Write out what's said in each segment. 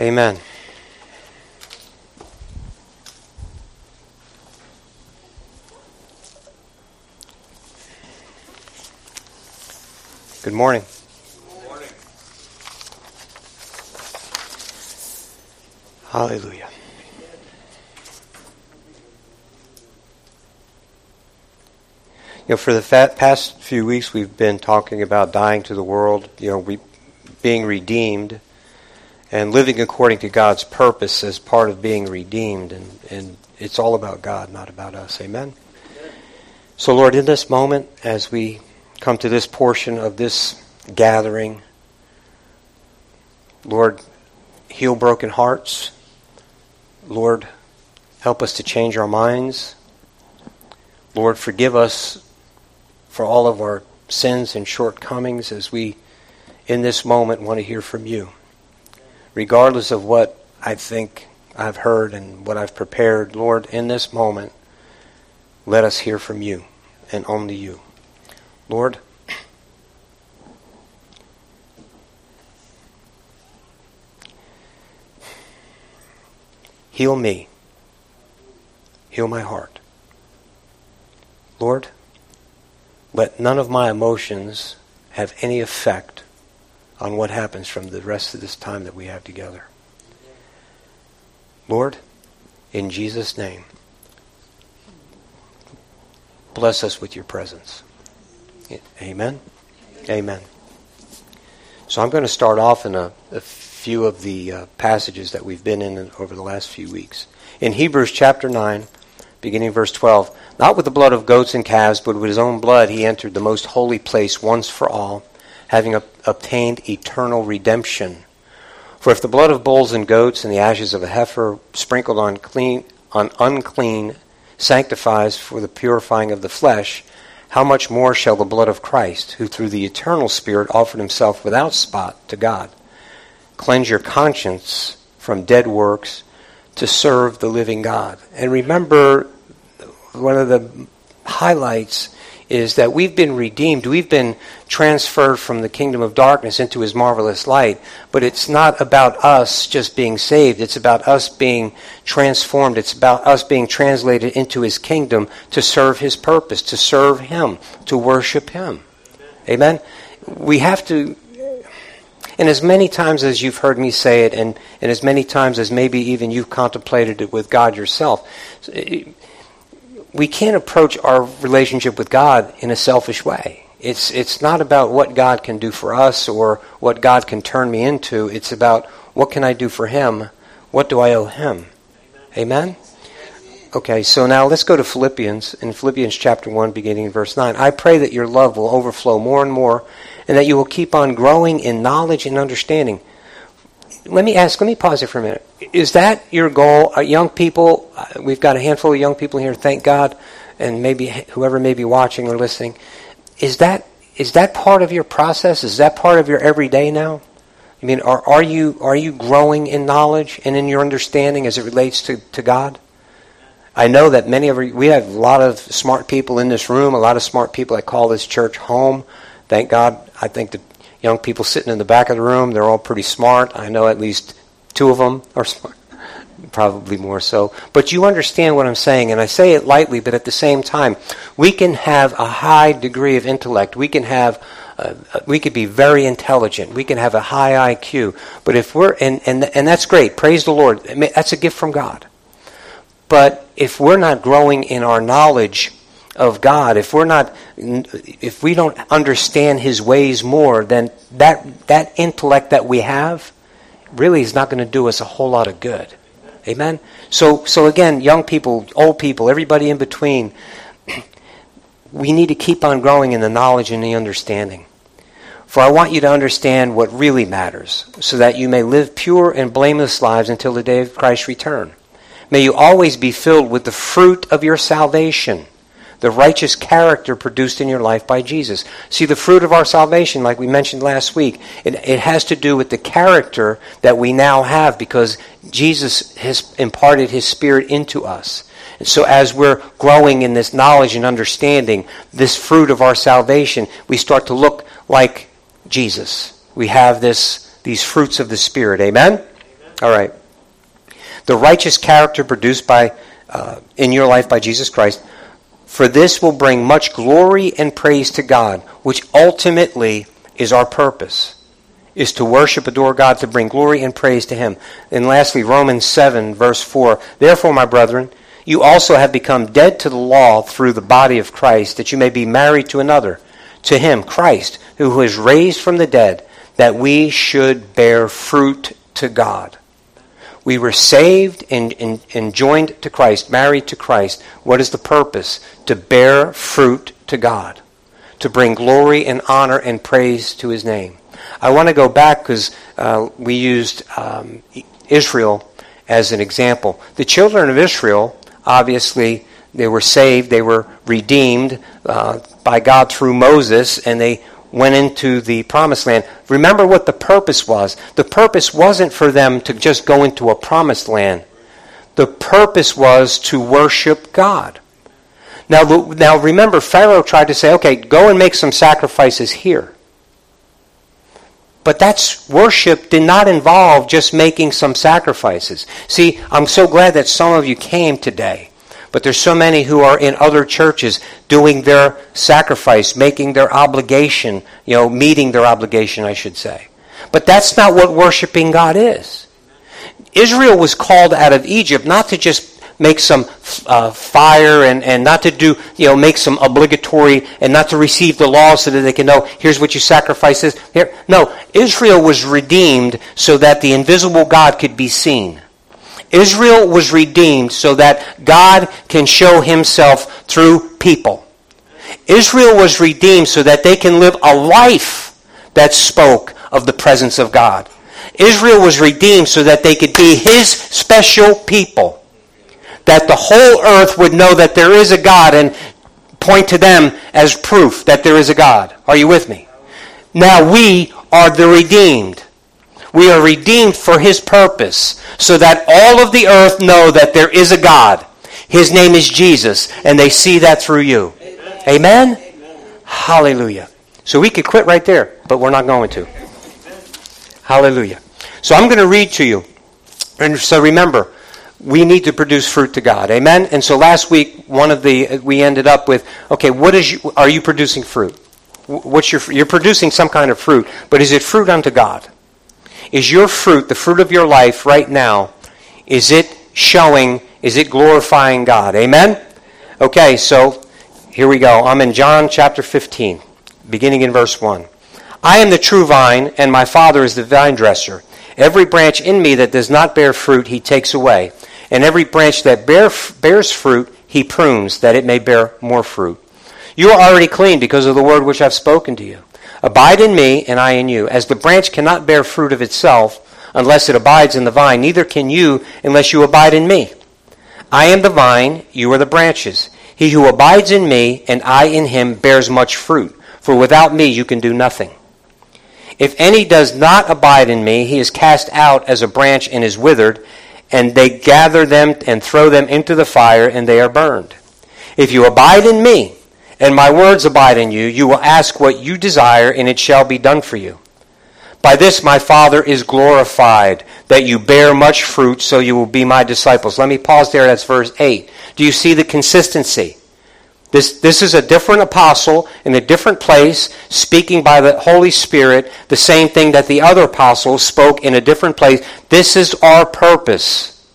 Amen. Good morning. Good morning. Hallelujah. You know, for the past few weeks, we've been talking about dying to the world, you know, we, being redeemed, and living according to God's purpose as part of being redeemed. And, and it's all about God, not about us. Amen? So, Lord, in this moment, as we come to this portion of this gathering, Lord, heal broken hearts. Lord, help us to change our minds. Lord, forgive us for all of our sins and shortcomings as we, in this moment, want to hear from you. Regardless of what I think I've heard and what I've prepared, Lord, in this moment, let us hear from you and only you. Lord, heal me. Heal my heart. Lord, let none of my emotions have any effect on what happens from the rest of this time that we have together. Lord, in Jesus' name, bless us with your presence. Amen? Amen. So I'm going to start off in a, a few of the uh, passages that we've been in over the last few weeks. In Hebrews chapter 9, beginning verse 12, not with the blood of goats and calves, but with his own blood he entered the most holy place once for all, having obtained eternal redemption. For if the blood of bulls and goats and the ashes of a heifer sprinkled on clean on unclean sanctifies for the purifying of the flesh, how much more shall the blood of Christ, who through the eternal Spirit offered himself without spot to God, cleanse your conscience from dead works to serve the living God? And remember one of the highlights is that we've been redeemed. We've been transferred from the kingdom of darkness into his marvelous light. But it's not about us just being saved. It's about us being transformed. It's about us being translated into his kingdom to serve his purpose, to serve him, to worship him. Amen? We have to, and as many times as you've heard me say it, and, and as many times as maybe even you've contemplated it with God yourself, we can't approach our relationship with God in a selfish way. It's, it's not about what God can do for us or what God can turn me into. It's about what can I do for Him? What do I owe Him? Amen? Okay, so now let's go to Philippians, in Philippians chapter 1, beginning in verse 9. I pray that your love will overflow more and more, and that you will keep on growing in knowledge and understanding let me ask, let me pause here for a minute. Is that your goal? Uh, young people, uh, we've got a handful of young people here, thank God, and maybe whoever may be watching or listening. Is that is that part of your process? Is that part of your everyday now? I mean, are, are you are you growing in knowledge and in your understanding as it relates to, to God? I know that many of we have a lot of smart people in this room, a lot of smart people that call this church home. Thank God. I think the young people sitting in the back of the room. They're all pretty smart. I know at least two of them are smart, probably more so. But you understand what I'm saying, and I say it lightly, but at the same time, we can have a high degree of intellect. We can have uh, we could be very intelligent. We can have a high IQ. But if we're, and, and, and that's great. Praise the Lord. That's a gift from God. But if we're not growing in our knowledge of God, if we're not, if we don't understand His ways more, then that that intellect that we have really is not going to do us a whole lot of good. Amen. So so again, young people, old people, everybody in between, we need to keep on growing in the knowledge and the understanding. For I want you to understand what really matters, so that you may live pure and blameless lives until the day of Christ's return. May you always be filled with the fruit of your salvation the righteous character produced in your life by Jesus. See, the fruit of our salvation, like we mentioned last week, it, it has to do with the character that we now have because Jesus has imparted his spirit into us. And so as we're growing in this knowledge and understanding, this fruit of our salvation, we start to look like Jesus. We have this these fruits of the Spirit. Amen? Amen. All right. The righteous character produced by uh, in your life by Jesus Christ, for this will bring much glory and praise to God, which ultimately is our purpose is to worship, adore God, to bring glory and praise to Him. And lastly, Romans 7, verse 4. Therefore, my brethren, you also have become dead to the law through the body of Christ, that you may be married to another, to Him, Christ, who was raised from the dead, that we should bear fruit to God. We were saved and, and, and joined to Christ, married to Christ. What is the purpose? To bear fruit to God, to bring glory and honor and praise to His name. I want to go back because uh, we used um, Israel as an example. The children of Israel, obviously, they were saved, they were redeemed uh, by God through Moses, and they went into the promised land. Remember what the purpose was. The purpose wasn't for them to just go into a promised land. The purpose was to worship God. Now, now remember, Pharaoh tried to say, okay, go and make some sacrifices here. But that's worship did not involve just making some sacrifices. See, I'm so glad that some of you came today. But there's so many who are in other churches doing their sacrifice, making their obligation, you know, meeting their obligation, I should say. But that's not what worshiping God is. Israel was called out of Egypt not to just make some uh, fire and, and not to do, you know, make some obligatory and not to receive the law so that they can know, here's what you sacrifice is. Here. No, Israel was redeemed so that the invisible God could be seen. Israel was redeemed so that God can show himself through people. Israel was redeemed so that they can live a life that spoke of the presence of God. Israel was redeemed so that they could be his special people that the whole earth would know that there is a God and point to them as proof that there is a God. Are you with me? Now we are the redeemed. We are redeemed for his purpose so that all of the earth know that there is a God. His name is Jesus and they see that through you. Amen? Amen? Hallelujah. So we could quit right there, but we're not going to. Hallelujah. So I'm going to read to you. And so remember, we need to produce fruit to God. Amen. And so last week, one of the we ended up with okay, what is you, are you producing fruit? What's your you're producing some kind of fruit, but is it fruit unto God? Is your fruit the fruit of your life right now? Is it showing? Is it glorifying God? Amen. Okay, so here we go. I'm in John chapter 15, beginning in verse 1. I am the true vine, and my Father is the vine dresser. Every branch in me that does not bear fruit, he takes away and every branch that bear, bears fruit, he prunes, that it may bear more fruit. You are already clean because of the word which I've spoken to you. Abide in me, and I in you. As the branch cannot bear fruit of itself unless it abides in the vine, neither can you unless you abide in me. I am the vine, you are the branches. He who abides in me, and I in him, bears much fruit. For without me you can do nothing. If any does not abide in me, he is cast out as a branch and is withered, and they gather them and throw them into the fire, and they are burned. If you abide in me, and my words abide in you, you will ask what you desire, and it shall be done for you. By this my Father is glorified, that you bear much fruit, so you will be my disciples. Let me pause there. That's verse 8. Do you see the consistency? This, this is a different apostle in a different place, speaking by the Holy Spirit, the same thing that the other apostles spoke in a different place. This is our purpose.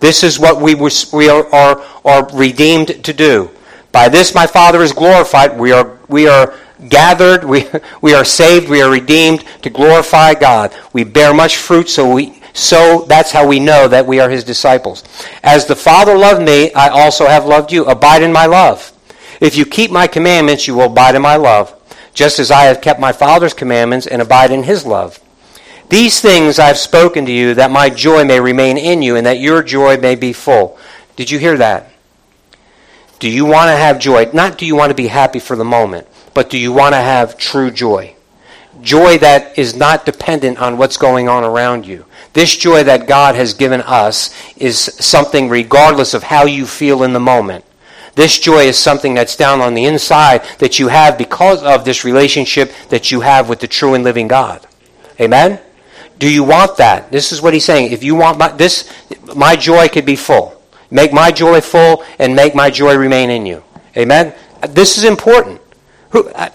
This is what we, we are, are, are redeemed to do. By this my Father is glorified. We are, we are gathered, we, we are saved, we are redeemed to glorify God. We bear much fruit, so we, so that's how we know that we are his disciples. As the Father loved me, I also have loved you. Abide in my love. If you keep my commandments, you will abide in my love, just as I have kept my Father's commandments and abide in his love. These things I have spoken to you, that my joy may remain in you, and that your joy may be full. Did you hear that? Do you want to have joy? Not do you want to be happy for the moment, but do you want to have true joy? Joy that is not dependent on what's going on around you. This joy that God has given us is something regardless of how you feel in the moment. This joy is something that's down on the inside that you have because of this relationship that you have with the true and living God. Amen? Do you want that? This is what he's saying. If you want my, this, my joy could be full. Make my joy full and make my joy remain in you. Amen? This is important. Who, uh,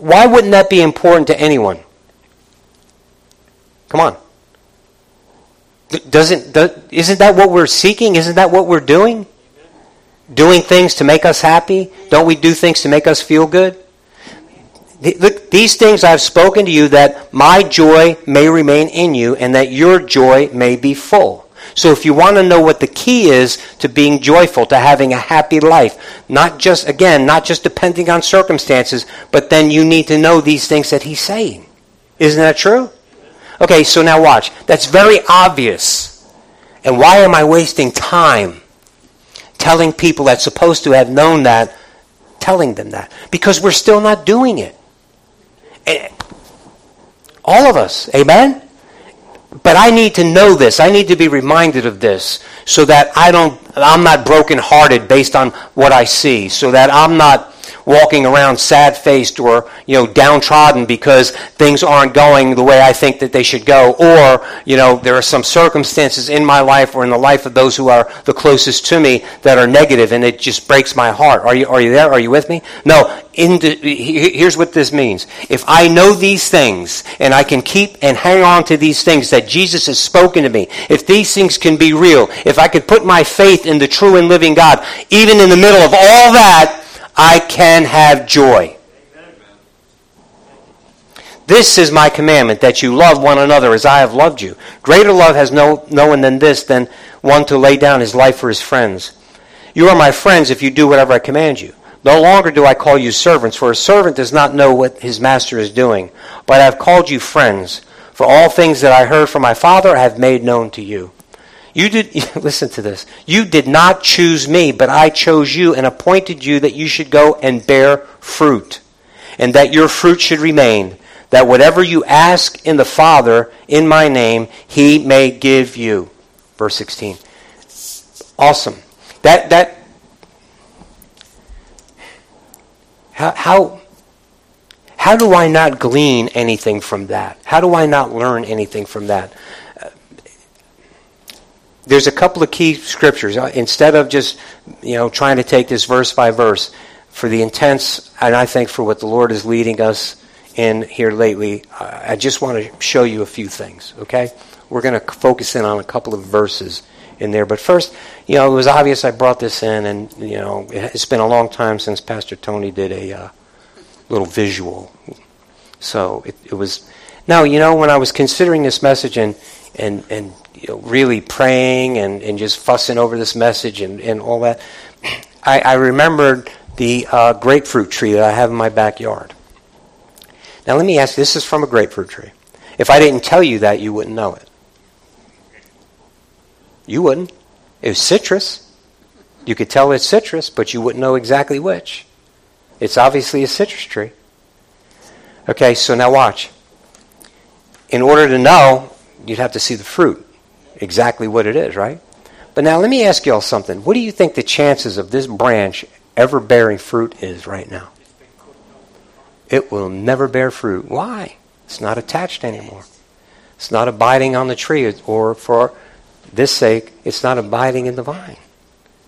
why wouldn't that be important to anyone? Come on. Doesn't, does, isn't that what we're seeking? Isn't that what we're doing? Doing things to make us happy? Don't we do things to make us feel good? Look, these things I've spoken to you that my joy may remain in you and that your joy may be full. So if you want to know what the key is to being joyful, to having a happy life, not just, again, not just depending on circumstances, but then you need to know these things that he's saying. Isn't that true? Okay, so now watch. That's very obvious. And why am I wasting time telling people that's supposed to have known that, telling them that? Because we're still not doing it. All of us. Amen? But I need to know this. I need to be reminded of this so that I don't I'm not brokenhearted based on what I see. So that I'm not walking around sad faced or you know downtrodden because things aren't going the way I think that they should go, or you know there are some circumstances in my life or in the life of those who are the closest to me that are negative, and it just breaks my heart. Are you are you there? Are you with me? No. The, here's what this means. If I know these things and I can keep and hang on to these things that Jesus has spoken to me, if these things can be real, if I could put my faith in the true and living God, even in the middle of all that, I can have joy. This is my commandment, that you love one another as I have loved you. Greater love has no, no one than this, than one to lay down his life for his friends. You are my friends if you do whatever I command you. No longer do I call you servants, for a servant does not know what his master is doing. But I have called you friends, for all things that I heard from my Father I have made known to you. You did, listen to this. You did not choose me, but I chose you and appointed you that you should go and bear fruit, and that your fruit should remain, that whatever you ask in the Father in my name, he may give you. Verse 16. Awesome. That, that, how, how, how do I not glean anything from that? How do I not learn anything from that? There's a couple of key scriptures. Uh, instead of just, you know, trying to take this verse by verse, for the intense, and I think for what the Lord is leading us in here lately, I just want to show you a few things, okay? We're going to focus in on a couple of verses in there. But first, you know, it was obvious I brought this in, and, you know, it's been a long time since Pastor Tony did a uh, little visual. So it, it was. Now, you know, when I was considering this message and, and, and you know, really praying and, and just fussing over this message and, and all that, I, I remembered the uh, grapefruit tree that I have in my backyard. Now, let me ask this is from a grapefruit tree. If I didn't tell you that, you wouldn't know it. You wouldn't. It was citrus. You could tell it's citrus, but you wouldn't know exactly which. It's obviously a citrus tree. Okay, so now watch. In order to know, you'd have to see the fruit exactly what it is, right? But now let me ask you all something. What do you think the chances of this branch ever bearing fruit is right now? It will never bear fruit. Why? It's not attached anymore. It's not abiding on the tree, or for this sake, it's not abiding in the vine.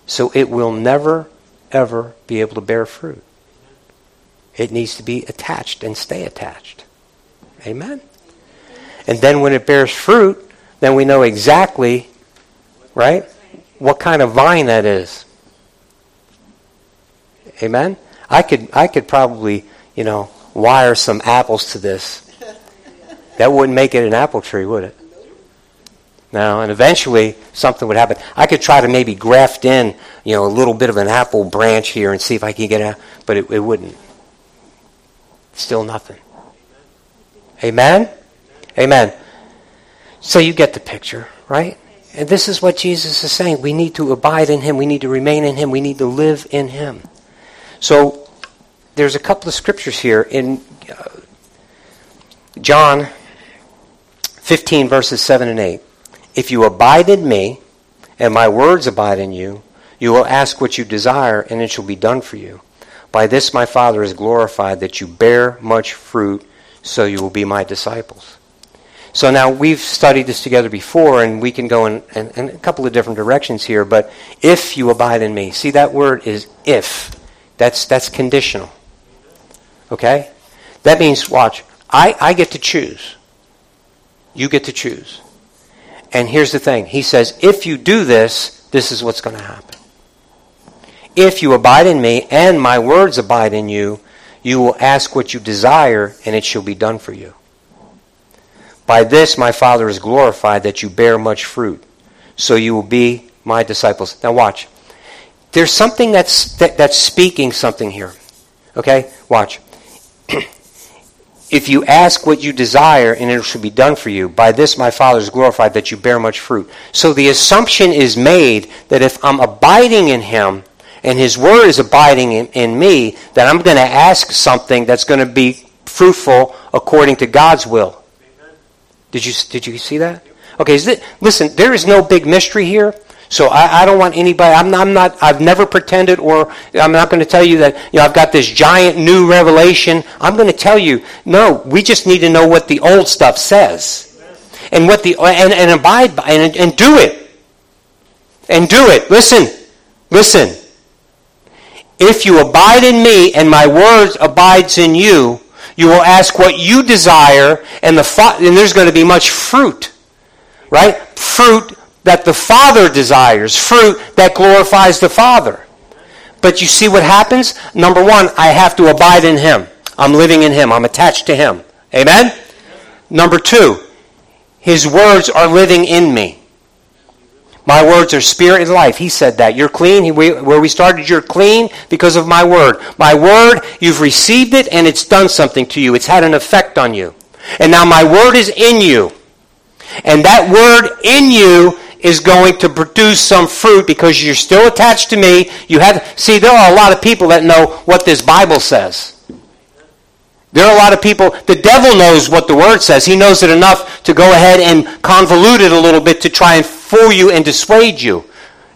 So it will never, ever be able to bear fruit. It needs to be attached and stay attached. Amen? And then when it bears fruit, then we know exactly, right, what kind of vine that is. Amen? I could, I could probably, you know, wire some apples to this. That wouldn't make it an apple tree, would it? No, and eventually something would happen. I could try to maybe graft in, you know, a little bit of an apple branch here and see if I can get a, but it, it wouldn't. Still nothing. Amen? Amen. So you get the picture, right? And this is what Jesus is saying. We need to abide in Him. We need to remain in Him. We need to live in Him. So there's a couple of scriptures here in uh, John 15, verses 7 and 8. If you abide in me, and my words abide in you, you will ask what you desire, and it shall be done for you. By this my Father is glorified, that you bear much fruit, so you will be my disciples. So now we've studied this together before, and we can go in, in, in, a couple of different directions here. But if you abide in me, see that word is if. That's that's conditional. Okay, that means watch. I, I get to choose. You get to choose. And here's the thing. He says, if you do this, this is what's going to happen. If you abide in me and my words abide in you, you will ask what you desire and it shall be done for you. By this my Father is glorified that you bear much fruit. So you will be my disciples. Now watch. There's something that's, that, that's speaking something here. Okay? Watch. if you ask what you desire and it shall be done for you, by this my Father is glorified that you bear much fruit. So the assumption is made that if I'm abiding in Him and His Word is abiding in, in me, that I'm going to ask something that's going to be fruitful according to God's will. Did you, did you see that? Okay, listen, there is no big mystery here. So I, I, don't want anybody. I'm not, I'm not. I've never pretended, or I'm not going to tell you that. You know, I've got this giant new revelation. I'm going to tell you, no. We just need to know what the old stuff says, and what the and, and abide by and, and do it, and do it. Listen, listen. If you abide in me, and my words abides in you, you will ask what you desire, and the and there's going to be much fruit, right? Fruit that the Father desires, fruit that glorifies the Father. But you see what happens? Number one, I have to abide in Him. I'm living in Him. I'm attached to Him. Amen? Number two, His words are living in me. My words are spirit and life. He said that. You're clean. Where we started, you're clean because of my word. My word, you've received it and it's done something to you. It's had an effect on you. And now my word is in you. And that word in you is going to produce some fruit because you're still attached to me. You have see there are a lot of people that know what this Bible says. There are a lot of people, the devil knows what the word says. He knows it enough to go ahead and convolute it a little bit to try and fool you and dissuade you.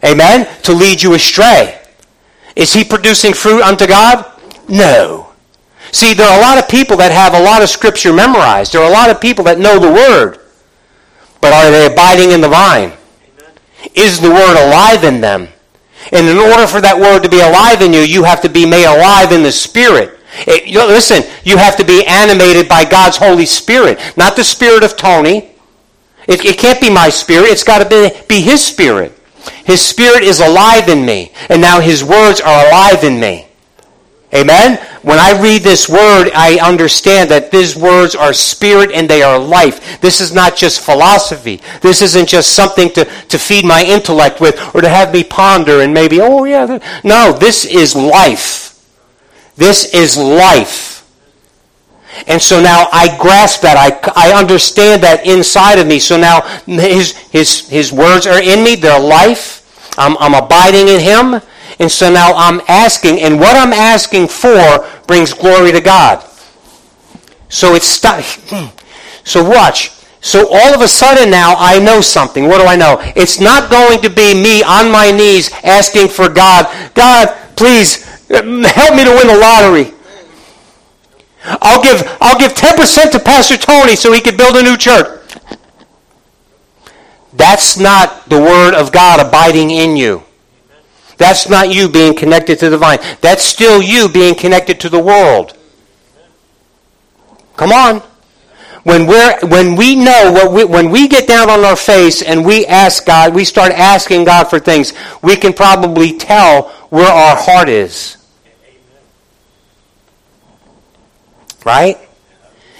Amen? To lead you astray. Is he producing fruit unto God? No. See, there are a lot of people that have a lot of scripture memorized. There are a lot of people that know the word. But are they abiding in the vine? Is the word alive in them? And in order for that word to be alive in you, you have to be made alive in the Spirit. Eh, it, you know, listen, you have to be animated by God's Holy Spirit, not the spirit of Tony. It, it can't be my spirit. It's got to be, be His Spirit. His Spirit is alive in me, and now His words are alive in me. Amen? When I read this word, I understand that these words are spirit and they are life. This is not just philosophy. This isn't just something to, to feed my intellect with or to have me ponder and maybe, oh yeah. No, this is life. This is life. And so now I grasp that. I, I understand that inside of me. So now his, his, his words are in me. They're life. I'm, I'm abiding in him. And so now I'm asking, and what I'm asking for brings glory to God. So it's so watch. So all of a sudden now I know something. What do I know? It's not going to be me on my knees asking for God, God, please help me to win the lottery. I'll give I'll give 10% to Pastor Tony so he could build a new church. That's not the word of God abiding in you. That's not you being connected to the vine. That's still you being connected to the world. Come on. When, we're, when we know, what we, when we get down on our face and we ask God, we start asking God for things, we can probably tell where our heart is. Right?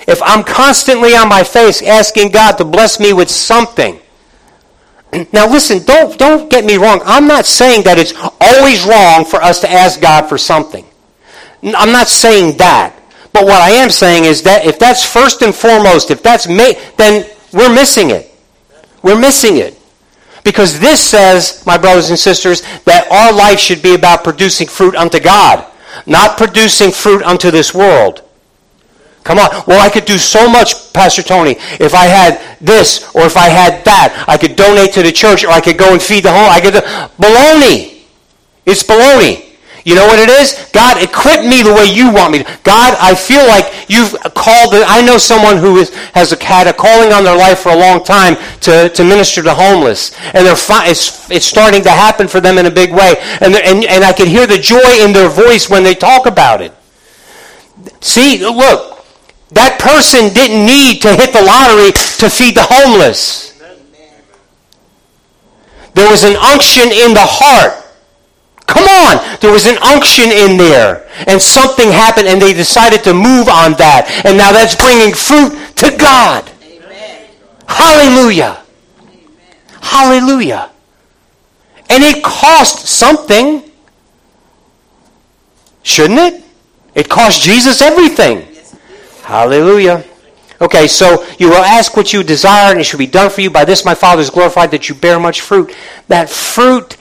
If I'm constantly on my face asking God to bless me with something, now listen, don't, don't get me wrong. I'm not saying that it's always wrong for us to ask God for something. I'm not saying that. But what I am saying is that if that's first and foremost, if that's then we're missing it. We're missing it. Because this says, my brothers and sisters, that our life should be about producing fruit unto God, not producing fruit unto this world. Come on. Well, I could do so much, Pastor Tony, if I had this or if I had that. I could donate to the church or I could go and feed the home. I could. Do... Baloney. It's baloney. You know what it is? God, equip me the way you want me to. God, I feel like you've called, I know someone who is, has a, had a calling on their life for a long time to, to minister to homeless. And they're fi- it's, it's starting to happen for them in a big way. And, and, and I can hear the joy in their voice when they talk about it. See, look, that person didn't need to hit the lottery to feed the homeless. There was an unction in the heart Come on! There was an unction in there. And something happened and they decided to move on that. And now that's bringing fruit to God. Amen. Hallelujah. Amen. Hallelujah. And it cost something. Shouldn't it? It cost Jesus everything. Hallelujah. Okay, so you will ask what you desire, and it shall be done for you. By this my Father is glorified, that you bear much fruit. That fruit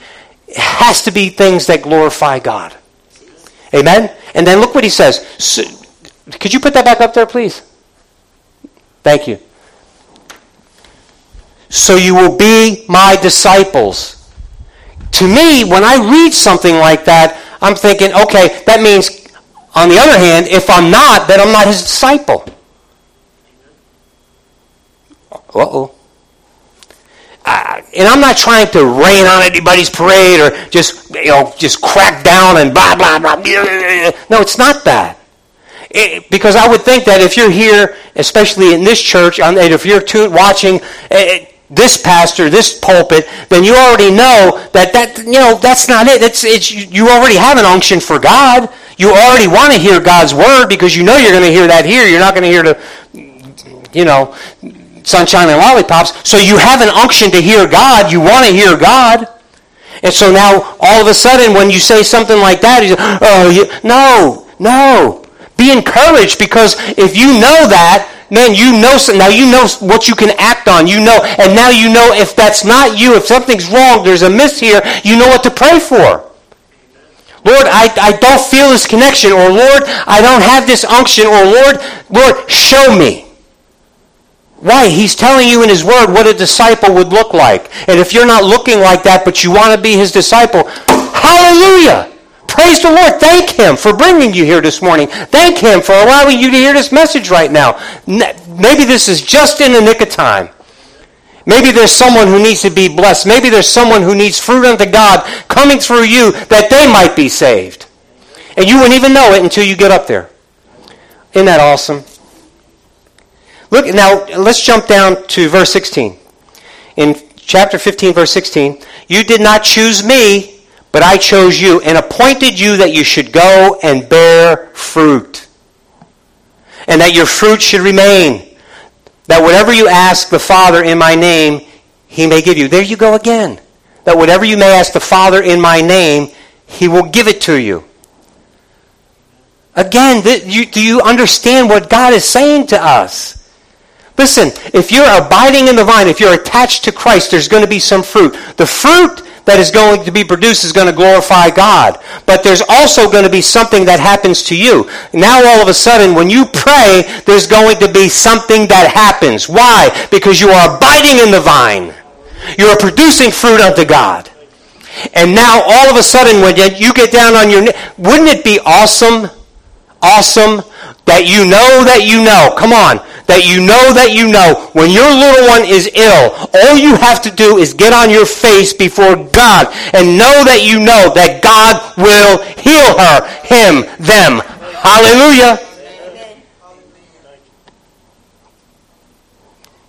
has to be things that glorify God. Amen? And then look what he says. So, could you put that back up there, please? Thank you. So you will be my disciples. To me, when I read something like that, I'm thinking, okay, that means, on the other hand, if I'm not, then I'm not his disciple. Uh oh and I'm not trying to rain on anybody's parade or just you know just crack down and blah blah blah. No, it's not that. It, because I would think that if you're here, especially in this church, and if you're watching uh, this pastor, this pulpit, then you already know that that you know that's not it. It's it's you already have an unction for God. You already want to hear God's word because you know you're going to hear that here. You're not going to hear the, you know, sunshine and lollipops. So you have an unction to hear God. You want to hear God. And so now, all of a sudden, when you say something like that, you say, oh, you, no, no. Be encouraged because if you know that, man, you know now you know what you can act on. You know, and now you know if that's not you, if something's wrong, there's a miss here, you know what to pray for. Lord, I, I don't feel this connection, or Lord, I don't have this unction, or Lord, Lord, show me. Why? He's telling you in His Word what a disciple would look like. And if you're not looking like that, but you want to be His disciple, hallelujah! Praise the Lord. Thank Him for bringing you here this morning. Thank Him for allowing you to hear this message right now. Maybe this is just in the nick of time. Maybe there's someone who needs to be blessed. Maybe there's someone who needs fruit unto God coming through you that they might be saved. And you wouldn't even know it until you get up there. Isn't that awesome? Look now, let's jump down to verse 16. In chapter 15, verse 16, you did not choose me, but I chose you and appointed you that you should go and bear fruit. And that your fruit should remain. That whatever you ask the Father in my name, he may give you. There you go again. That whatever you may ask the Father in my name, he will give it to you. Again, do you understand what God is saying to us? Listen, if you're abiding in the vine, if you're attached to Christ, there's going to be some fruit. The fruit that is going to be produced is going to glorify God. But there's also going to be something that happens to you. Now all of a sudden, when you pray, there's going to be something that happens. Why? Because you are abiding in the vine. You are producing fruit unto God. And now all of a sudden, when you get down on your knees, wouldn't it be awesome, awesome that you know that you know? Come on that you know that you know when your little one is ill, all you have to do is get on your face before God and know that you know that God will heal her, him, them. Hallelujah.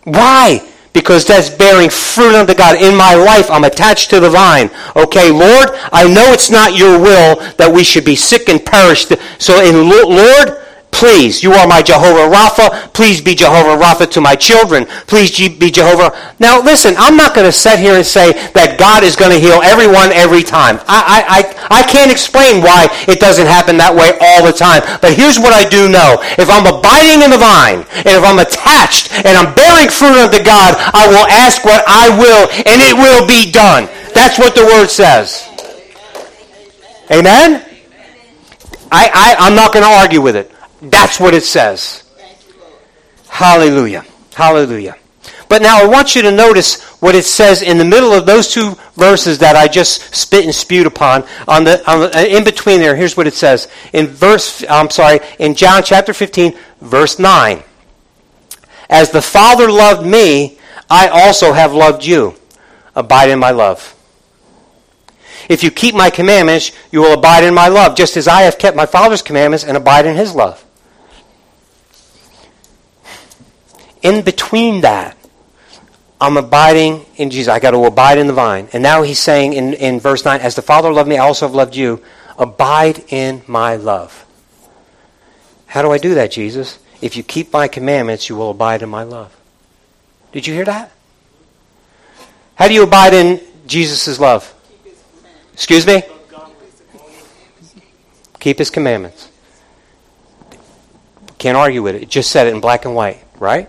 Why? Because that's bearing fruit unto God. In my life, I'm attached to the vine. Okay, Lord, I know it's not your will that we should be sick and perish. So, in Lord, Please, you are my Jehovah Rapha. Please be Jehovah Rapha to my children. Please be Jehovah. Now, listen, I'm not going to sit here and say that God is going to heal everyone every time. I, I, I, I can't explain why it doesn't happen that way all the time. But here's what I do know. If I'm abiding in the vine, and if I'm attached, and I'm bearing fruit unto God, I will ask what I will, and it will be done. That's what the word says. Amen? I, I, I'm not going to argue with it. That's what it says. Hallelujah. Hallelujah. But now I want you to notice what it says in the middle of those two verses that I just spit and spewed upon. On the, on the, uh, in between there, here's what it says in verse. I'm sorry, in John chapter 15, verse 9. As the Father loved me, I also have loved you. Abide in my love. If you keep my commandments, you will abide in my love, just as I have kept my Father's commandments and abide in his love. In between that, I'm abiding in Jesus. I got to abide in the vine. And now he's saying in, in verse 9, As the Father loved me, I also have loved you. Abide in my love. How do I do that, Jesus? If you keep my commandments, you will abide in my love. Did you hear that? How do you abide in Jesus' love? Excuse me? Keep his commandments. Can't argue with it. It just said it in black and white, right?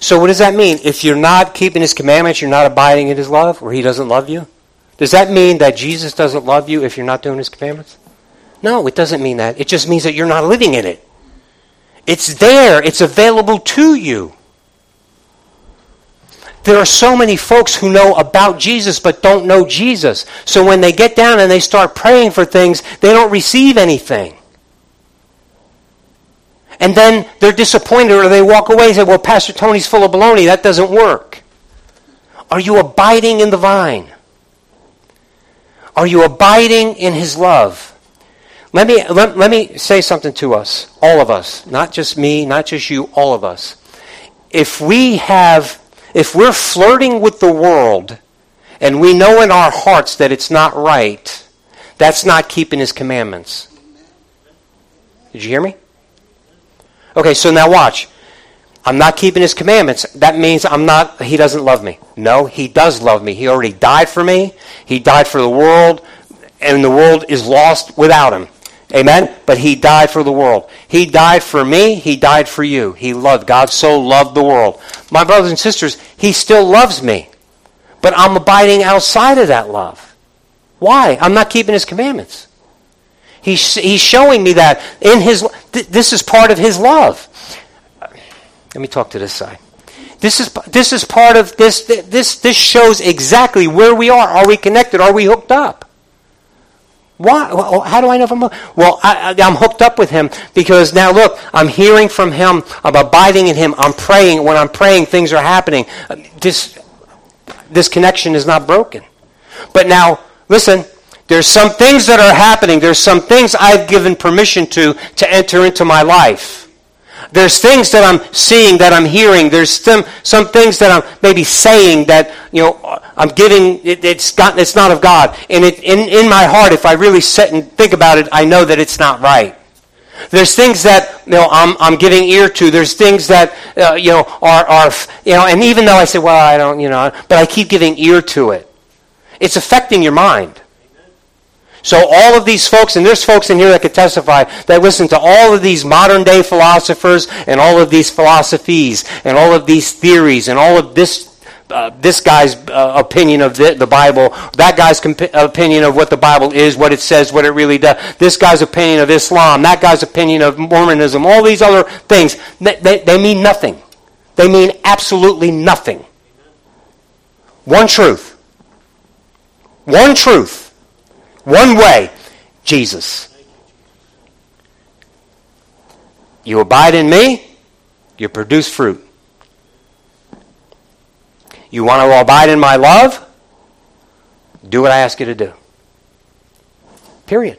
So what does that mean? If you're not keeping his commandments, you're not abiding in his love, or he doesn't love you? Does that mean that Jesus doesn't love you if you're not doing his commandments? No, it doesn't mean that. It just means that you're not living in it. It's there, it's available to you. There are so many folks who know about Jesus but don't know Jesus. So when they get down and they start praying for things, they don't receive anything. And then they're disappointed or they walk away and say, Well, Pastor Tony's full of baloney. That doesn't work. Are you abiding in the vine? Are you abiding in his love? Let me, let, let me say something to us, all of us, not just me, not just you, all of us. If we have, if we're flirting with the world and we know in our hearts that it's not right, that's not keeping his commandments. Did you hear me? Okay, so now watch. I'm not keeping his commandments. That means I'm not, he doesn't love me. No, he does love me. He already died for me. He died for the world, and the world is lost without him. Amen? But he died for the world. He died for me. He died for you. He loved. God so loved the world. My brothers and sisters, he still loves me. But I'm abiding outside of that love. Why? I'm not keeping his commandments. He's, he's showing me that in his this is part of his love. Let me talk to this side. This is this is part of this this this shows exactly where we are. Are we connected? Are we hooked up? Why? How do I know if I'm? Well, I, am hooked up with him because now look, I'm hearing from him. I'm abiding in him. I'm praying. When I'm praying, things are happening. Uh, this this connection is not broken. But now, listen. There's some things that are happening. There's some things I've given permission to to enter into my life. There's things that I'm seeing, that I'm hearing. There's some, some things that I'm maybe saying that, you know, I'm giving, it, it's, got, it's not of God. And it, in, in my heart, if I really sit and think about it, I know that it's not right. There's things that you know I'm, I'm giving ear to. There's things that uh, you know are, are you know, and even though I say, well, I don't, you know, but I keep giving ear to it. It's affecting your mind. So all of these folks, and there's folks in here that could testify, that listen to all of these modern day philosophers and all of these philosophies and all of these theories and all of this uh, this guy's uh, opinion of the, the, Bible, that guy's comp- opinion of what the Bible is, what it says, what it really does, this guy's opinion of Islam, that guy's opinion of Mormonism, all these other things, they, they, they mean nothing. They mean absolutely nothing. One truth. One truth. One way Jesus. You abide in me, you produce fruit. You want to abide in my love? Do what I ask you to do. Period.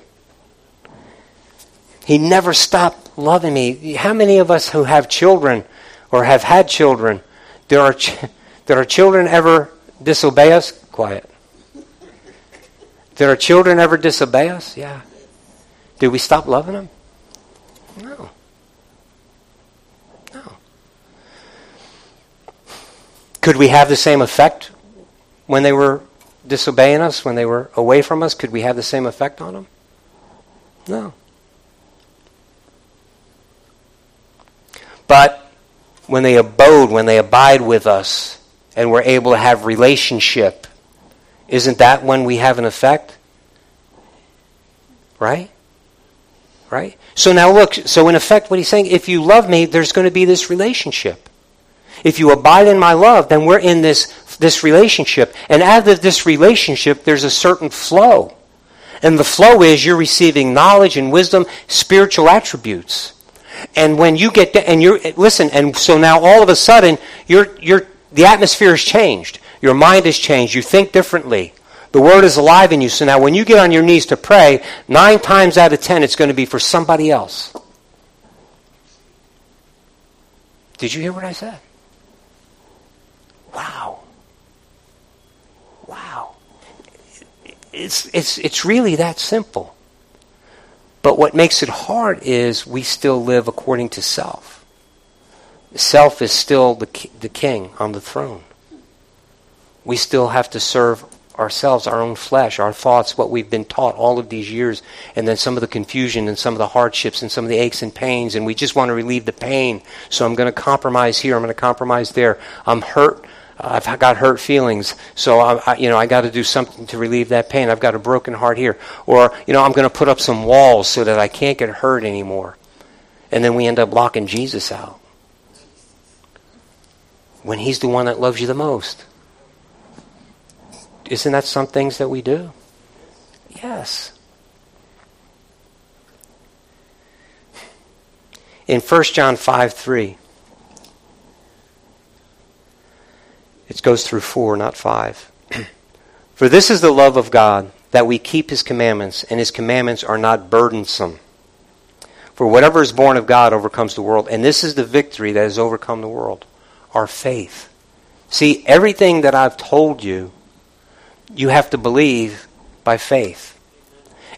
He never stopped loving me. How many of us who have children or have had children, there are, ch- children ever disobey us? Quiet. Did our children ever disobey us? Yeah. Did we stop loving them? No. No. Could we have the same effect when they were disobeying us, when they were away from us? Could we have the same effect on them? No. But when they abode, when they abide with us, and we're able to have relationship isn't that when we have an effect? Right? Right? So now look, so in effect, what he's saying, if you love me, there's going to be this relationship. If you abide in my love, then we're in this, this relationship. And out of this relationship, there's a certain flow. And the flow is you're receiving knowledge and wisdom, spiritual attributes. And when you get to, and you're listen, and so now all of a sudden you're you're the atmosphere has changed. Your mind has changed. You think differently. The word is alive in you. So now when you get on your knees to pray, nine times out of ten it's going to be for somebody else. Did you hear what I said? Wow. Wow. It's, it's, it's really that simple. But what makes it hard is we still live according to self. Self is still the, the king on the throne. We still have to serve ourselves, our own flesh, our thoughts, what we've been taught all of these years, and then some of the confusion and some of the hardships and some of the aches and pains, and we just want to relieve the pain. So I'm going to compromise here, I'm going to compromise there. I'm hurt. I've got hurt feelings, so I, you know I got to do something to relieve that pain. I've got a broken heart here, or you know I'm going to put up some walls so that I can't get hurt anymore, and then we end up locking Jesus out when He's the one that loves you the most. Isn't that some things that we do? Yes. In 1 John 5 3, it goes through 4, not 5. For this is the love of God, that we keep his commandments, and his commandments are not burdensome. For whatever is born of God overcomes the world, and this is the victory that has overcome the world our faith. See, everything that I've told you you have to believe by faith.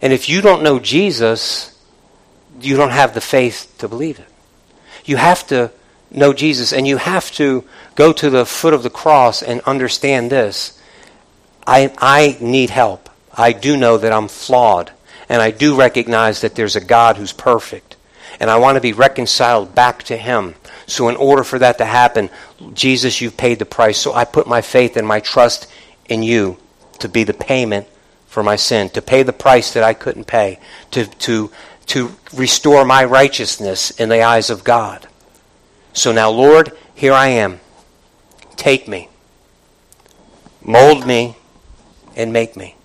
And if you don't know Jesus, you don't have the faith to believe it. You have to know Jesus and you have to go to the foot of the cross and understand this. I, I need help. I do know that I'm flawed. And I do recognize that there's a God who's perfect. And I want to be reconciled back to Him. So, in order for that to happen, Jesus, you've paid the price. So, I put my faith and my trust in you to be the payment for my sin, to pay the price that I couldn't pay, to, to, to restore my righteousness in the eyes of God. So now, Lord, here I am. Take me, mold me, and make me.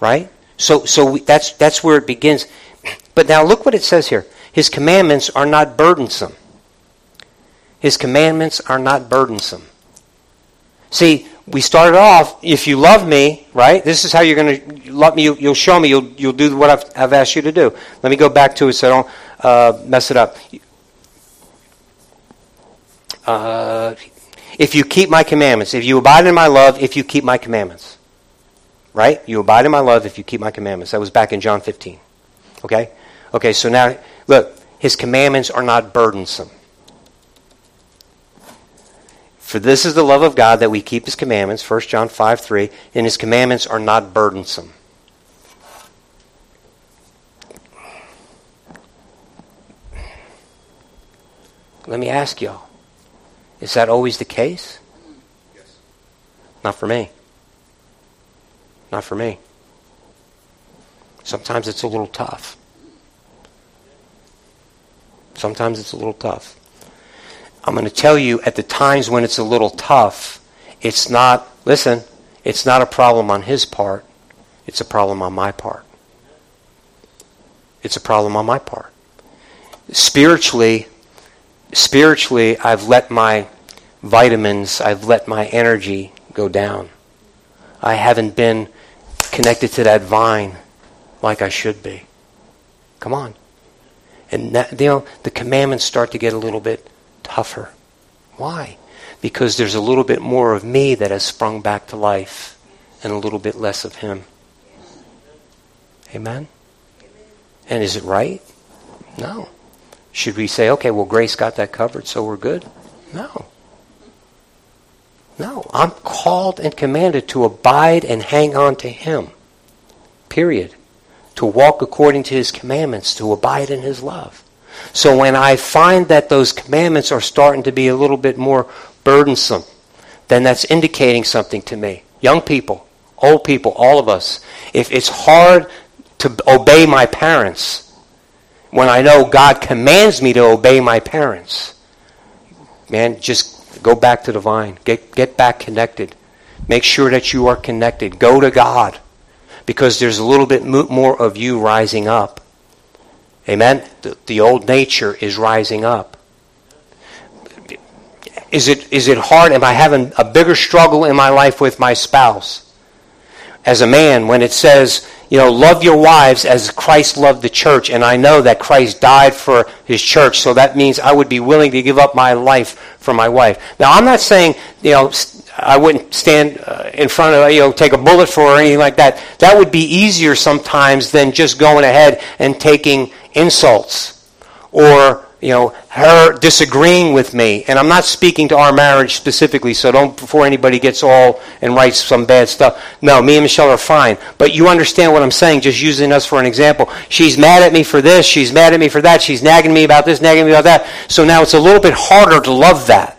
Right? So, so we, that's, that's where it begins. But now look what it says here. His commandments are not burdensome. His commandments are not burdensome. See, we started off, if you love me, right? This is how you're going to love me. You'll, you'll, show me. You'll, you'll do what I've, I've, asked you to do. Let me go back to it so I don't uh, mess it up. Uh, if you keep my commandments, if you abide in my love, if you keep my commandments. Right? You abide in my love if you keep my commandments. That was back in John 15. Okay? Okay, so now, look, his commandments are not burdensome. For this is the love of God that we keep his commandments, 1 John 5 3, and his commandments are not burdensome. Let me ask y'all is that always the case? Yes. Not for me. Not for me. Sometimes it's a little tough. Sometimes it's a little tough. I'm going to tell you at the times when it's a little tough, it's not, listen, it's not a problem on his part. It's a problem on my part. It's a problem on my part. Spiritually, spiritually, I've let my vitamins, I've let my energy go down. I haven't been connected to that vine like I should be. Come on. And that, you know, the commandments start to get a little bit tougher. Why? Because there's a little bit more of me that has sprung back to life and a little bit less of him. Amen? And is it right? No. Should we say, okay, well, grace got that covered, so we're good? No. No. I'm called and commanded to abide and hang on to him. Period. To walk according to his commandments, to abide in his love. So when I find that those commandments are starting to be a little bit more burdensome, then that's indicating something to me. Young people, old people, all of us. If it's hard to obey my parents, when I know God commands me to obey my parents, man, just go back to the vine. Get, get back connected. Make sure that you are connected. Go to God because there's a little bit more of you rising up. Amen? The, the old nature is rising up. Is it, is it hard? Am I having a bigger struggle in my life with my spouse? As a man, when it says, you know, love your wives as Christ loved the church, and I know that Christ died for his church, so that means I would be willing to give up my life for my wife. Now, I'm not saying, you know, I wouldn't stand uh, in front of, you know, take a bullet for or anything like that. That would be easier sometimes than just going ahead and taking insults or you know, her disagreeing with me. And I'm not speaking to our marriage specifically, so don't, before anybody gets all and writes some bad stuff. No, me and Michelle are fine. But you understand what I'm saying, just using us for an example. She's mad at me for this, she's mad at me for that, she's nagging me about this, nagging me about that. So now it's a little bit harder to love that.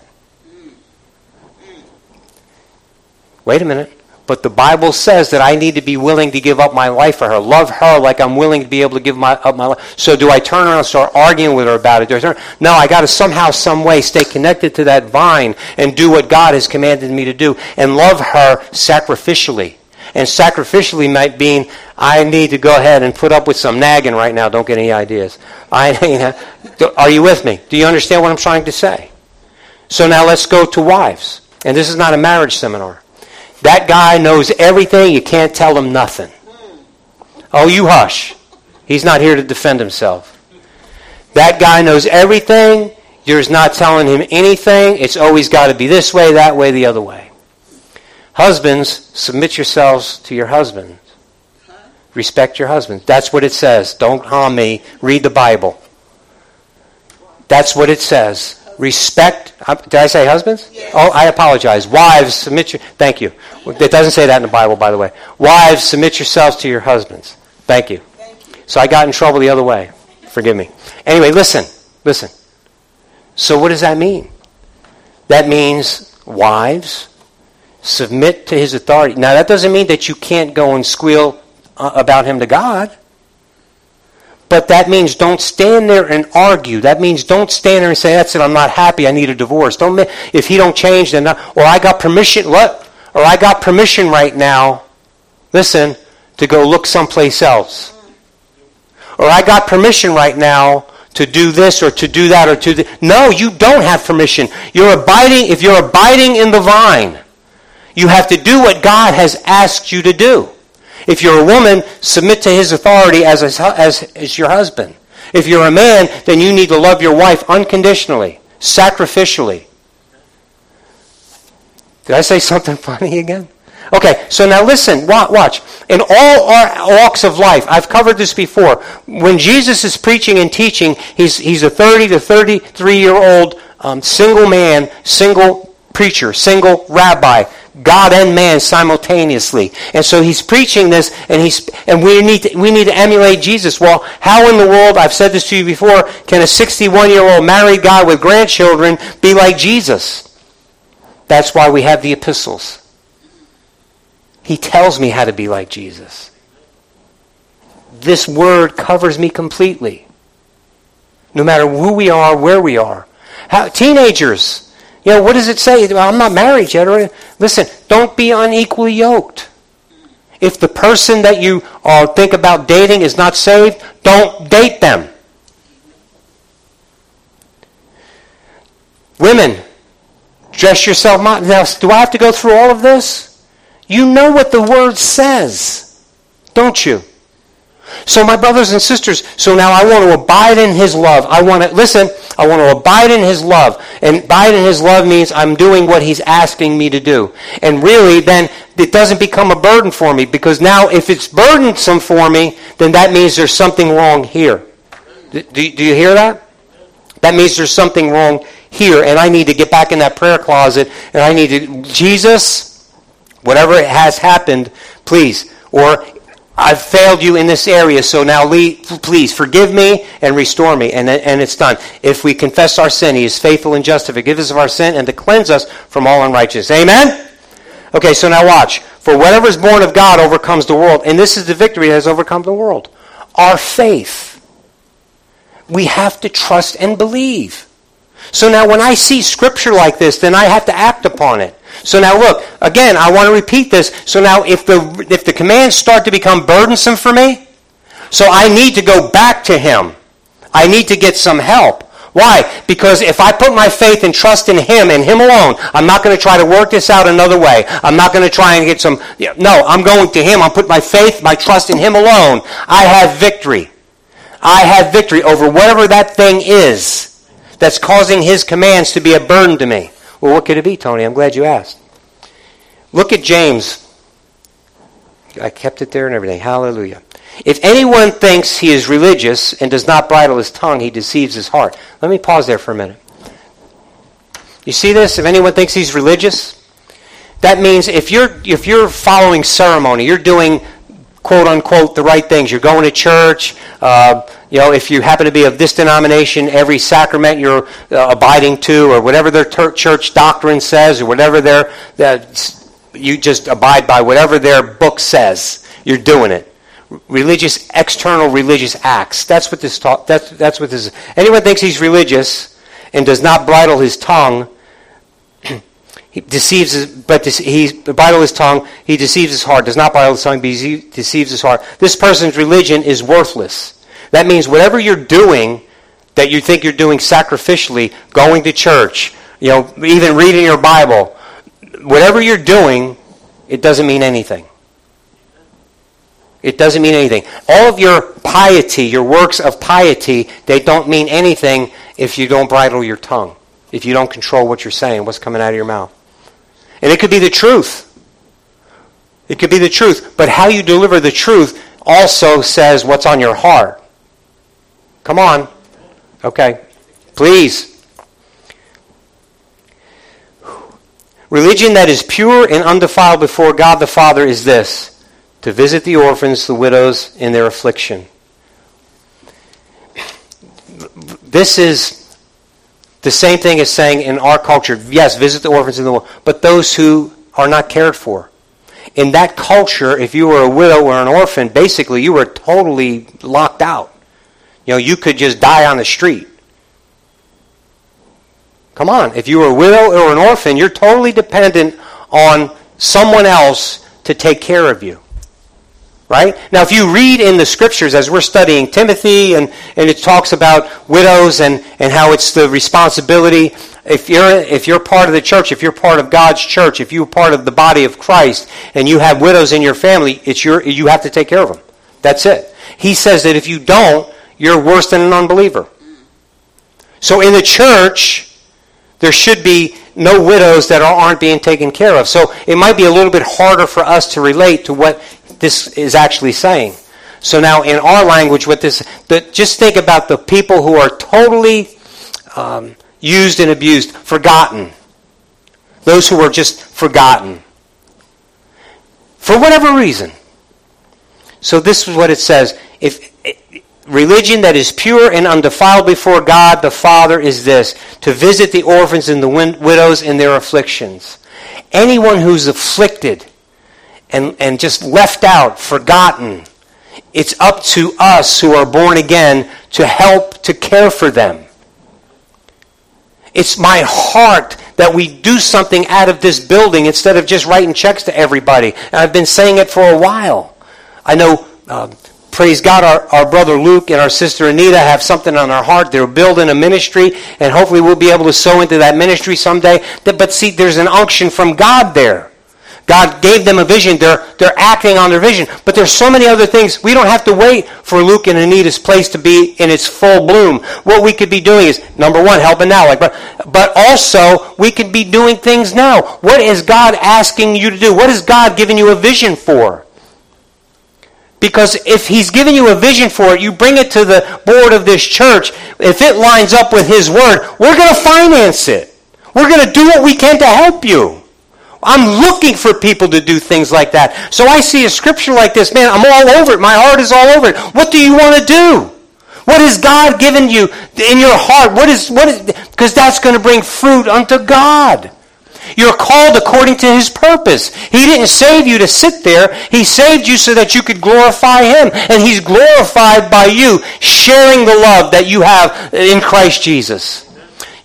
Wait a minute. But the Bible says that I need to be willing to give up my life for her, love her like I'm willing to be able to give my, up my life. So do I turn around and start arguing with her about it? No, I got to somehow, some way stay connected to that vine and do what God has commanded me to do and love her sacrificially. And sacrificially might mean I need to go ahead and put up with some nagging right now. Don't get any ideas. I, are you with me? Do you understand what I'm trying to say? So now let's go to wives. And this is not a marriage seminar. That guy knows everything. You can't tell him nothing. Oh, you hush. He's not here to defend himself. That guy knows everything. You're not telling him anything. It's always got to be this way, that way, the other way. Husbands, submit yourselves to your husbands. Respect your husbands. That's what it says. Don't harm me. Read the Bible. That's what it says. Respect. Did I say husbands? Yes. Oh, I apologize. Wives, submit your. Thank you. It doesn't say that in the Bible, by the way. Wives, submit yourselves to your husbands. Thank you. Thank you. So I got in trouble the other way. Forgive me. Anyway, listen. Listen. So what does that mean? That means wives submit to his authority. Now that doesn't mean that you can't go and squeal uh, about him to God. But that means don't stand there and argue. That means don't stand there and say, that's it, I'm not happy, I need a divorce. Don't, if he don't change, then, not, or I got permission, what? Or I got permission right now, listen, to go look someplace else. Or I got permission right now to do this or to do that or to... Th- no, you don't have permission. You're abiding, if you're abiding in the vine, you have to do what God has asked you to do. If you're a woman, submit to his authority as, as, as your husband. If you're a man, then you need to love your wife unconditionally, sacrificially. Did I say something funny again? Okay, so now listen, watch. In all our walks of life, I've covered this before. When Jesus is preaching and teaching, he's, he's a 30 to 33 year old um, single man, single preacher, single rabbi. God and man simultaneously. And so he's preaching this, and he's and we need to, we need to emulate Jesus. Well, how in the world? I've said this to you before. Can a 61 year old married guy with grandchildren be like Jesus? That's why we have the epistles. He tells me how to be like Jesus. This word covers me completely. No matter who we are, where we are. How, teenagers, you know, what does it say? Well, I'm not married yet. Listen, don't be unequally yoked. If the person that you uh, think about dating is not saved, don't date them. Women, dress yourself. Now, do I have to go through all of this? You know what the word says, don't you? So, my brothers and sisters, so now I want to abide in His love. I want to, listen, I want to abide in His love. And abide in His love means I'm doing what He's asking me to do. And really, then it doesn't become a burden for me because now if it's burdensome for me, then that means there's something wrong here. Do, do you hear that? That means there's something wrong here, and I need to get back in that prayer closet, and I need to, Jesus, whatever has happened, please, or I've failed you in this area, so now please forgive me and restore me. And, and it's done. If we confess our sin, He is faithful and just to forgive us of our sin and to cleanse us from all unrighteousness. Amen? Okay, so now watch. For whatever is born of God overcomes the world. And this is the victory that has overcome the world. Our faith. We have to trust and believe. So now when I see scripture like this, then I have to act upon it. So now look, again, I want to repeat this. So now if the, if the commands start to become burdensome for me, so I need to go back to him. I need to get some help. Why? Because if I put my faith and trust in Him and Him alone, I'm not going to try to work this out another way. I'm not going to try and get some. No, I'm going to Him. I'm putting my faith, my trust in Him alone. I have victory. I have victory over whatever that thing is that's causing His commands to be a burden to me. Well, what could it be, Tony? I'm glad you asked. Look at James. I kept it there and everything. Hallelujah. If anyone thinks he is religious and does not bridle his tongue, he deceives his heart. Let me pause there for a minute. You see this? If anyone thinks he's religious, that means if you're if you're following ceremony, you're doing quote unquote the right things. You're going to church. Uh, you know, if you happen to be of this denomination, every sacrament you're uh, abiding to, or whatever their ter- church doctrine says, or whatever their you just abide by whatever their book says. You're doing it religious, external religious acts. That's what this talk, that's, that's what this Anyone thinks he's religious and does not bridle his tongue, he deceives his, but he bridle his tongue, he deceives his heart, does not bridle his tongue, but he deceives his heart. This person's religion is worthless. That means whatever you're doing that you think you're doing sacrificially, going to church, you know, even reading your Bible, whatever you're doing, it doesn't mean anything. It doesn't mean anything. All of your piety, your works of piety, they don't mean anything if you don't bridle your tongue, if you don't control what you're saying, what's coming out of your mouth. And it could be the truth. It could be the truth. But how you deliver the truth also says what's on your heart. Come on. Okay. Please. Religion that is pure and undefiled before God the Father is this to visit the orphans, the widows in their affliction. This is the same thing as saying in our culture, yes, visit the orphans in the world, but those who are not cared for. In that culture, if you were a widow or an orphan, basically you were totally locked out. You know, you could just die on the street. Come on, if you were a widow or an orphan, you're totally dependent on someone else to take care of you. Right? Now, if you read in the scriptures as we're studying Timothy and, and it talks about widows and, and how it's the responsibility, if you're, if you're part of the church, if you're part of God's church, if you're part of the body of Christ and you have widows in your family, it's your, you have to take care of them. That's it. He says that if you don't, you're worse than an unbeliever. So in the church, there should be no widows that aren't being taken care of. So it might be a little bit harder for us to relate to what this is actually saying. So now, in our language, what this, the, just think about the people who are totally um, used and abused, forgotten. Those who are just forgotten. For whatever reason. So this is what it says. If religion that is pure and undefiled before God the Father is this to visit the orphans and the widows in their afflictions. Anyone who's afflicted and, and just left out, forgotten. It's up to us who are born again to help to care for them. It's my heart that we do something out of this building instead of just writing checks to everybody. And I've been saying it for a while. I know, uh, praise God, our, our brother Luke and our sister Anita have something on our heart. They're building a ministry, and hopefully we'll be able to sow into that ministry someday. But see, there's an unction from God there. God gave them a vision. They're, they're acting on their vision. But there's so many other things. We don't have to wait for Luke and Anita's place to be in its full bloom. What we could be doing is, number one, helping now. Like, but, but also, we could be doing things now. What is God asking you to do? What is God giving you a vision for? Because if he's giving you a vision for it, you bring it to the board of this church. If it lines up with his word, we're going to finance it. We're going to do what we can to help you. I'm looking for people to do things like that. So I see a scripture like this, man, I'm all over it. My heart is all over it. What do you want to do? What has God given you in your heart? What is what is because that's going to bring fruit unto God. You're called according to his purpose. He didn't save you to sit there. He saved you so that you could glorify him. And he's glorified by you sharing the love that you have in Christ Jesus.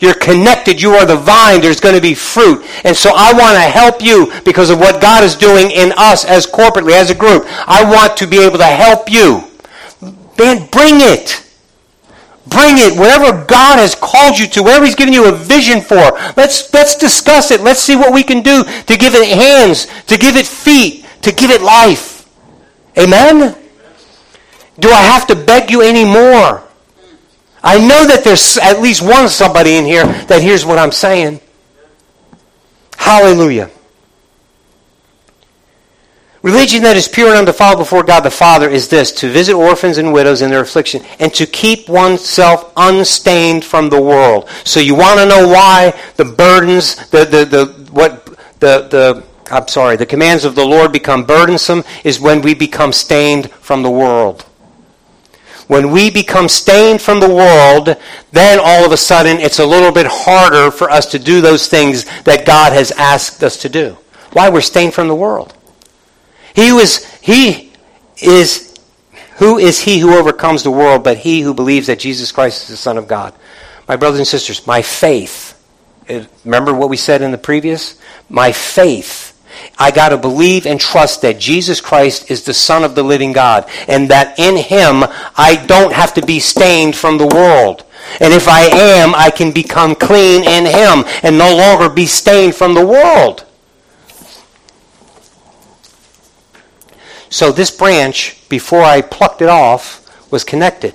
You're connected. You are the vine. There's going to be fruit. And so I want to help you because of what God is doing in us as corporately, as a group. I want to be able to help you. Man, bring it. Bring it. Whatever God has called you to, whatever He's given you a vision for, let's, let's discuss it. Let's see what we can do to give it hands, to give it feet, to give it life. Amen? Do I have to beg you anymore? I know that there's at least one somebody in here that hears what I'm saying. Hallelujah. Religion that is pure and undefiled before God the Father is this to visit orphans and widows in their affliction and to keep oneself unstained from the world. So you want to know why the burdens, the, the, the, what, the, the, I'm sorry, the commands of the Lord become burdensome is when we become stained from the world. When we become stained from the world, then all of a sudden it's a little bit harder for us to do those things that God has asked us to do. Why? We're stained from the world. He was, he is, who is he who overcomes the world but he who believes that Jesus Christ is the Son of God? My brothers and sisters, my faith. Uh, remember what we said in the previous? My faith. I got to believe and trust that Jesus Christ is the Son of the living God and that in Him I don't have to be stained from the world. And if I am, I can become clean in Him and no longer be stained from the world. So this branch, before I plucked it off, was connected.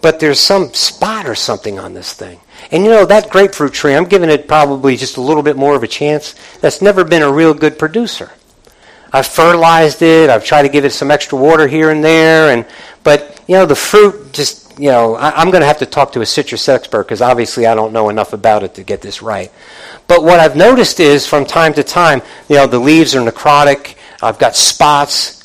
But there's some spot or something on this thing. And you know, that grapefruit tree, I'm giving it probably just a little bit more of a chance. That's never been a real good producer. I've fertilized it. I've tried to give it some extra water here and there. And, but, you know, the fruit just, you know, I, am going to have to talk to a citrus expert because obviously I don't know enough about it to get this right. But what I've noticed is from time to time, you know, the leaves are necrotic I've got spots.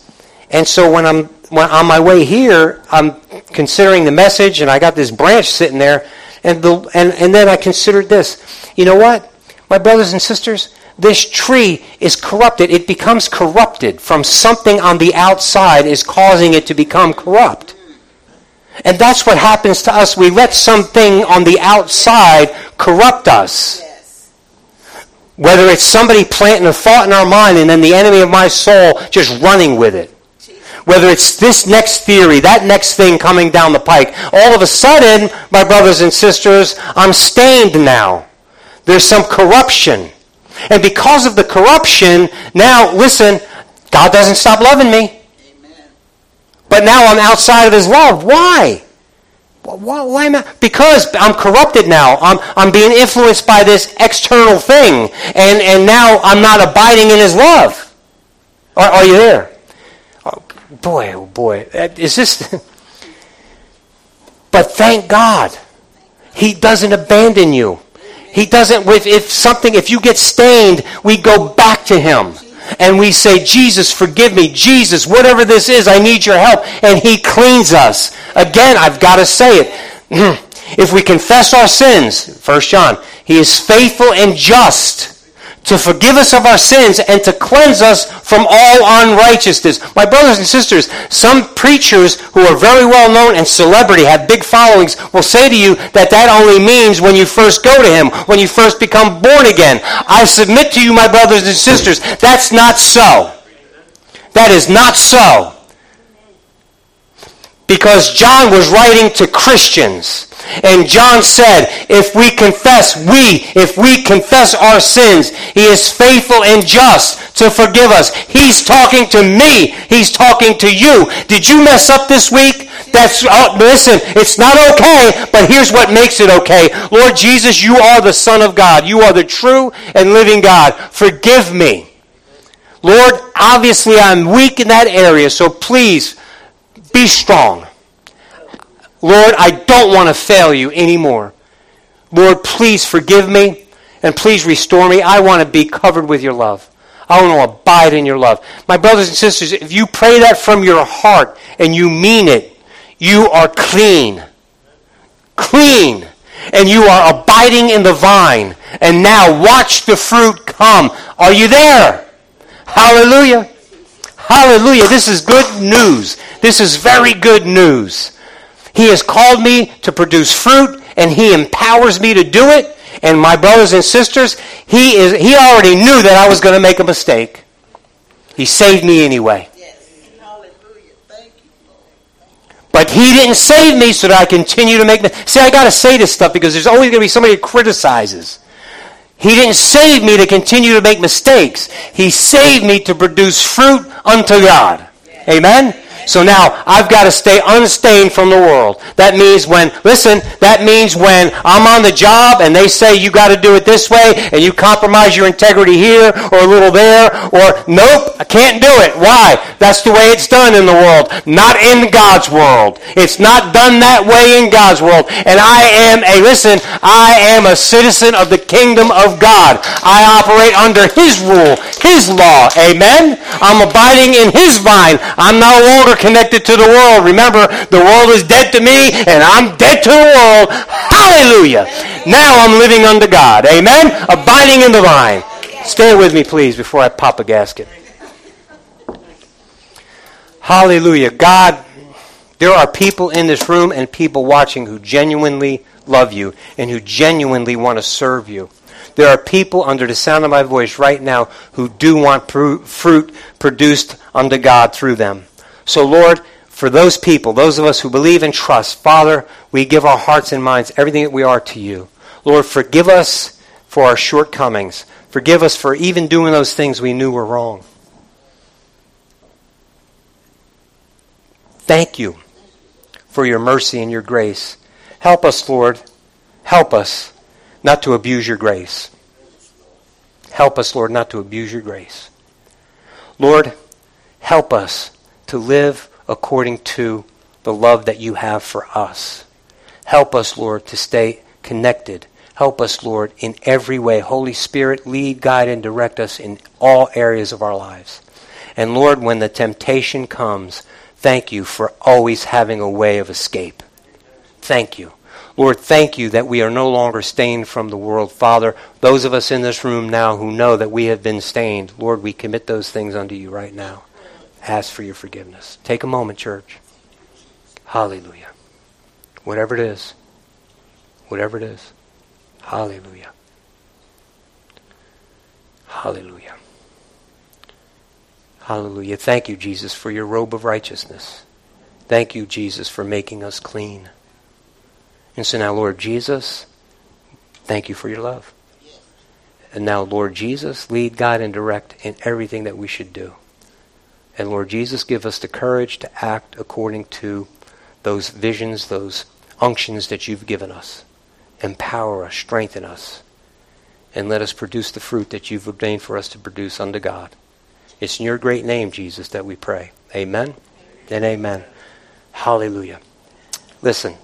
And so when I'm when on my way here, I'm considering the message, and I got this branch sitting there, and the and, and then I considered this. You know what, my brothers and sisters, this tree is corrupted. It becomes corrupted from something on the outside is causing it to become corrupt. And that's what happens to us. We let something on the outside corrupt us. Whether it's somebody planting a thought in our mind and then the enemy of my soul just running with it. Whether it's this next theory, that next thing coming down the pike. All of a sudden, my brothers and sisters, I'm stained now. There's some corruption. And because of the corruption, now, listen, God doesn't stop loving me. But now I'm outside of his love. Why? Why, why am I? Because I'm corrupted now. I'm, I'm being influenced by this external thing. And, and now I'm not abiding in his love. Are, are you there? Oh, boy, oh boy. Is this. but thank God. He doesn't abandon you. He doesn't, if, if something, if you get stained, we go back to him and we say, Jesus, forgive me. Jesus, whatever this is, I need your help. And he cleans us. Again, I've got to say it. If we confess our sins, 1 John, he is faithful and just to forgive us of our sins and to cleanse us from all unrighteousness. My brothers and sisters, some preachers who are very well known and celebrity, have big followings, will say to you that that only means when you first go to him, when you first become born again. I submit to you, my brothers and sisters, that's not so. That is not so. Because John was writing to Christians. And John said, if we confess, we, if we confess our sins, he is faithful and just to forgive us. He's talking to me. He's talking to you. Did you mess up this week? That's, oh, listen, it's not okay, but here's what makes it okay. Lord Jesus, you are the Son of God. You are the true and living God. Forgive me. Lord, obviously I'm weak in that area, so please be strong. Lord, I don't want to fail you anymore. Lord, please forgive me and please restore me. I want to be covered with your love. I want to abide in your love. My brothers and sisters, if you pray that from your heart and you mean it, you are clean. Clean. And you are abiding in the vine. And now watch the fruit come. Are you there? Hallelujah. Hallelujah. This is good news. This is very good news. He has called me to produce fruit and He empowers me to do it. And my brothers and sisters, He is He already knew that I was going to make a mistake. He saved me anyway. But he didn't save me so that I continue to make. Mistakes. See, I got to say this stuff because there's always going to be somebody who criticizes. He didn't save me to continue to make mistakes. He saved me to produce fruit unto God. Amen? So now I've got to stay unstained from the world. That means when, listen, that means when I'm on the job and they say you got to do it this way and you compromise your integrity here or a little there or nope, I can't do it. Why? That's the way it's done in the world, not in God's world. It's not done that way in God's world. And I am a, listen, I am a citizen of the kingdom of God. I operate under His rule, His law. Amen? I'm abiding in His vine. I'm no longer connected to the world. Remember, the world is dead to me and I'm dead to the world. Hallelujah. Now I'm living under God. Amen? Abiding in the vine. Stay with me, please, before I pop a gasket. Hallelujah. God, there are people in this room and people watching who genuinely love you and who genuinely want to serve you. There are people under the sound of my voice right now who do want fruit produced unto God through them. So, Lord, for those people, those of us who believe and trust, Father, we give our hearts and minds, everything that we are to you. Lord, forgive us for our shortcomings. Forgive us for even doing those things we knew were wrong. Thank you for your mercy and your grace. Help us, Lord. Help us not to abuse your grace. Help us, Lord, not to abuse your grace. Lord, help us to live according to the love that you have for us. Help us, Lord, to stay connected. Help us, Lord, in every way. Holy Spirit, lead, guide, and direct us in all areas of our lives. And Lord, when the temptation comes, thank you for always having a way of escape. Thank you. Lord, thank you that we are no longer stained from the world. Father, those of us in this room now who know that we have been stained, Lord, we commit those things unto you right now ask for your forgiveness. Take a moment, church. Hallelujah. Whatever it is, whatever it is. Hallelujah. Hallelujah. Hallelujah. Thank you, Jesus, for your robe of righteousness. Thank you, Jesus, for making us clean. And so now, Lord Jesus, thank you for your love. And now, Lord Jesus, lead, guide, and direct in everything that we should do. And Lord Jesus, give us the courage to act according to those visions, those unctions that you've given us. Empower us, strengthen us, and let us produce the fruit that you've ordained for us to produce unto God. It's in your great name, Jesus, that we pray. Amen and amen. Hallelujah. Listen,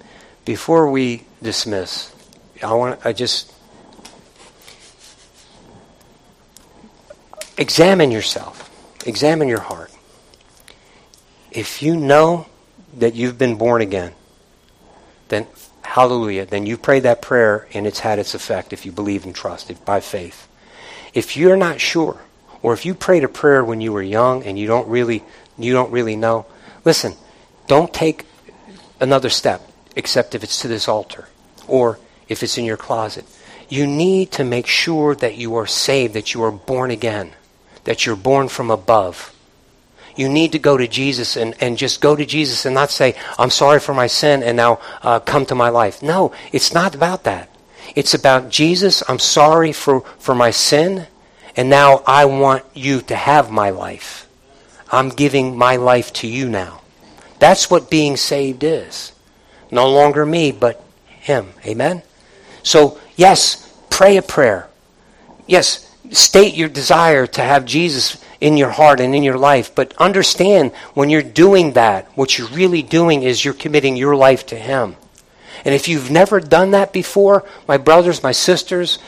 before we dismiss, I want I just examine yourself. Examine your heart if you know that you've been born again, then hallelujah, then you pray that prayer and it's had its effect if you believe and trust it by faith. If you're not sure, or if you prayed a prayer when you were young and you don't really you don't really know, listen, don't take another step except if it's to this altar or if it's in your closet. You need to make sure that you are saved, that you are born again, that you're born from above you need to go to Jesus and, and just go to Jesus and not say, I'm sorry for my sin and now uh, come to my life. No, it's not about that. It's about Jesus, I'm sorry for, for my sin and now I want you to have my life. I'm giving my life to you now. That's what being saved is. No longer me, but Him. Amen? So, yes, pray a prayer. Yes, state your desire to have Jesus in your heart and in your life. But understand when you're doing that, what you're really doing is you're committing your life to Him. And if you've never done that before, my brothers, my sisters,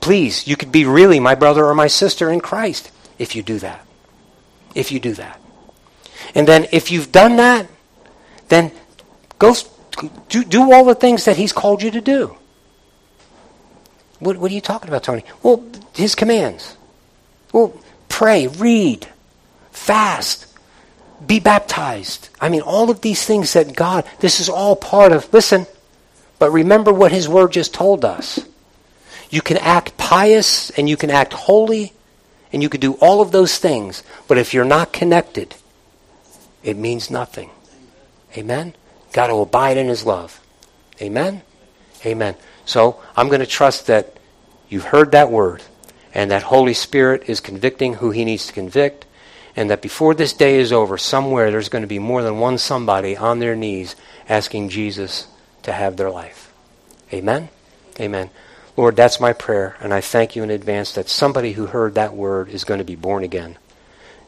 please, you could be really my brother or my sister in Christ if you do that. If you do that. And then if you've done that, then go do, do all the things that He's called you to do. What, what are you talking about, Tony? Well, His commands. Well, pray, read, fast, be baptized. I mean, all of these things that God, this is all part of, listen, But remember what his word just told us. You can act pious and you can act holy and you can do all of those things, but if you're not connected, it means nothing. Amen? Got to abide in his love. Amen? Amen. So I'm going to trust that you've heard that word and that Holy Spirit is convicting who he needs to convict and that before this day is over, somewhere there's going to be more than one somebody on their knees asking Jesus to have their life. Amen? Amen. Lord, that's my prayer, and I thank you in advance that somebody who heard that word is going to be born again.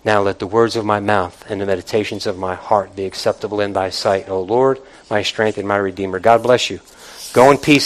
Now let the words of my mouth and the meditations of my heart be acceptable in thy sight, O Lord, my strength and my redeemer. God bless you. Go in peace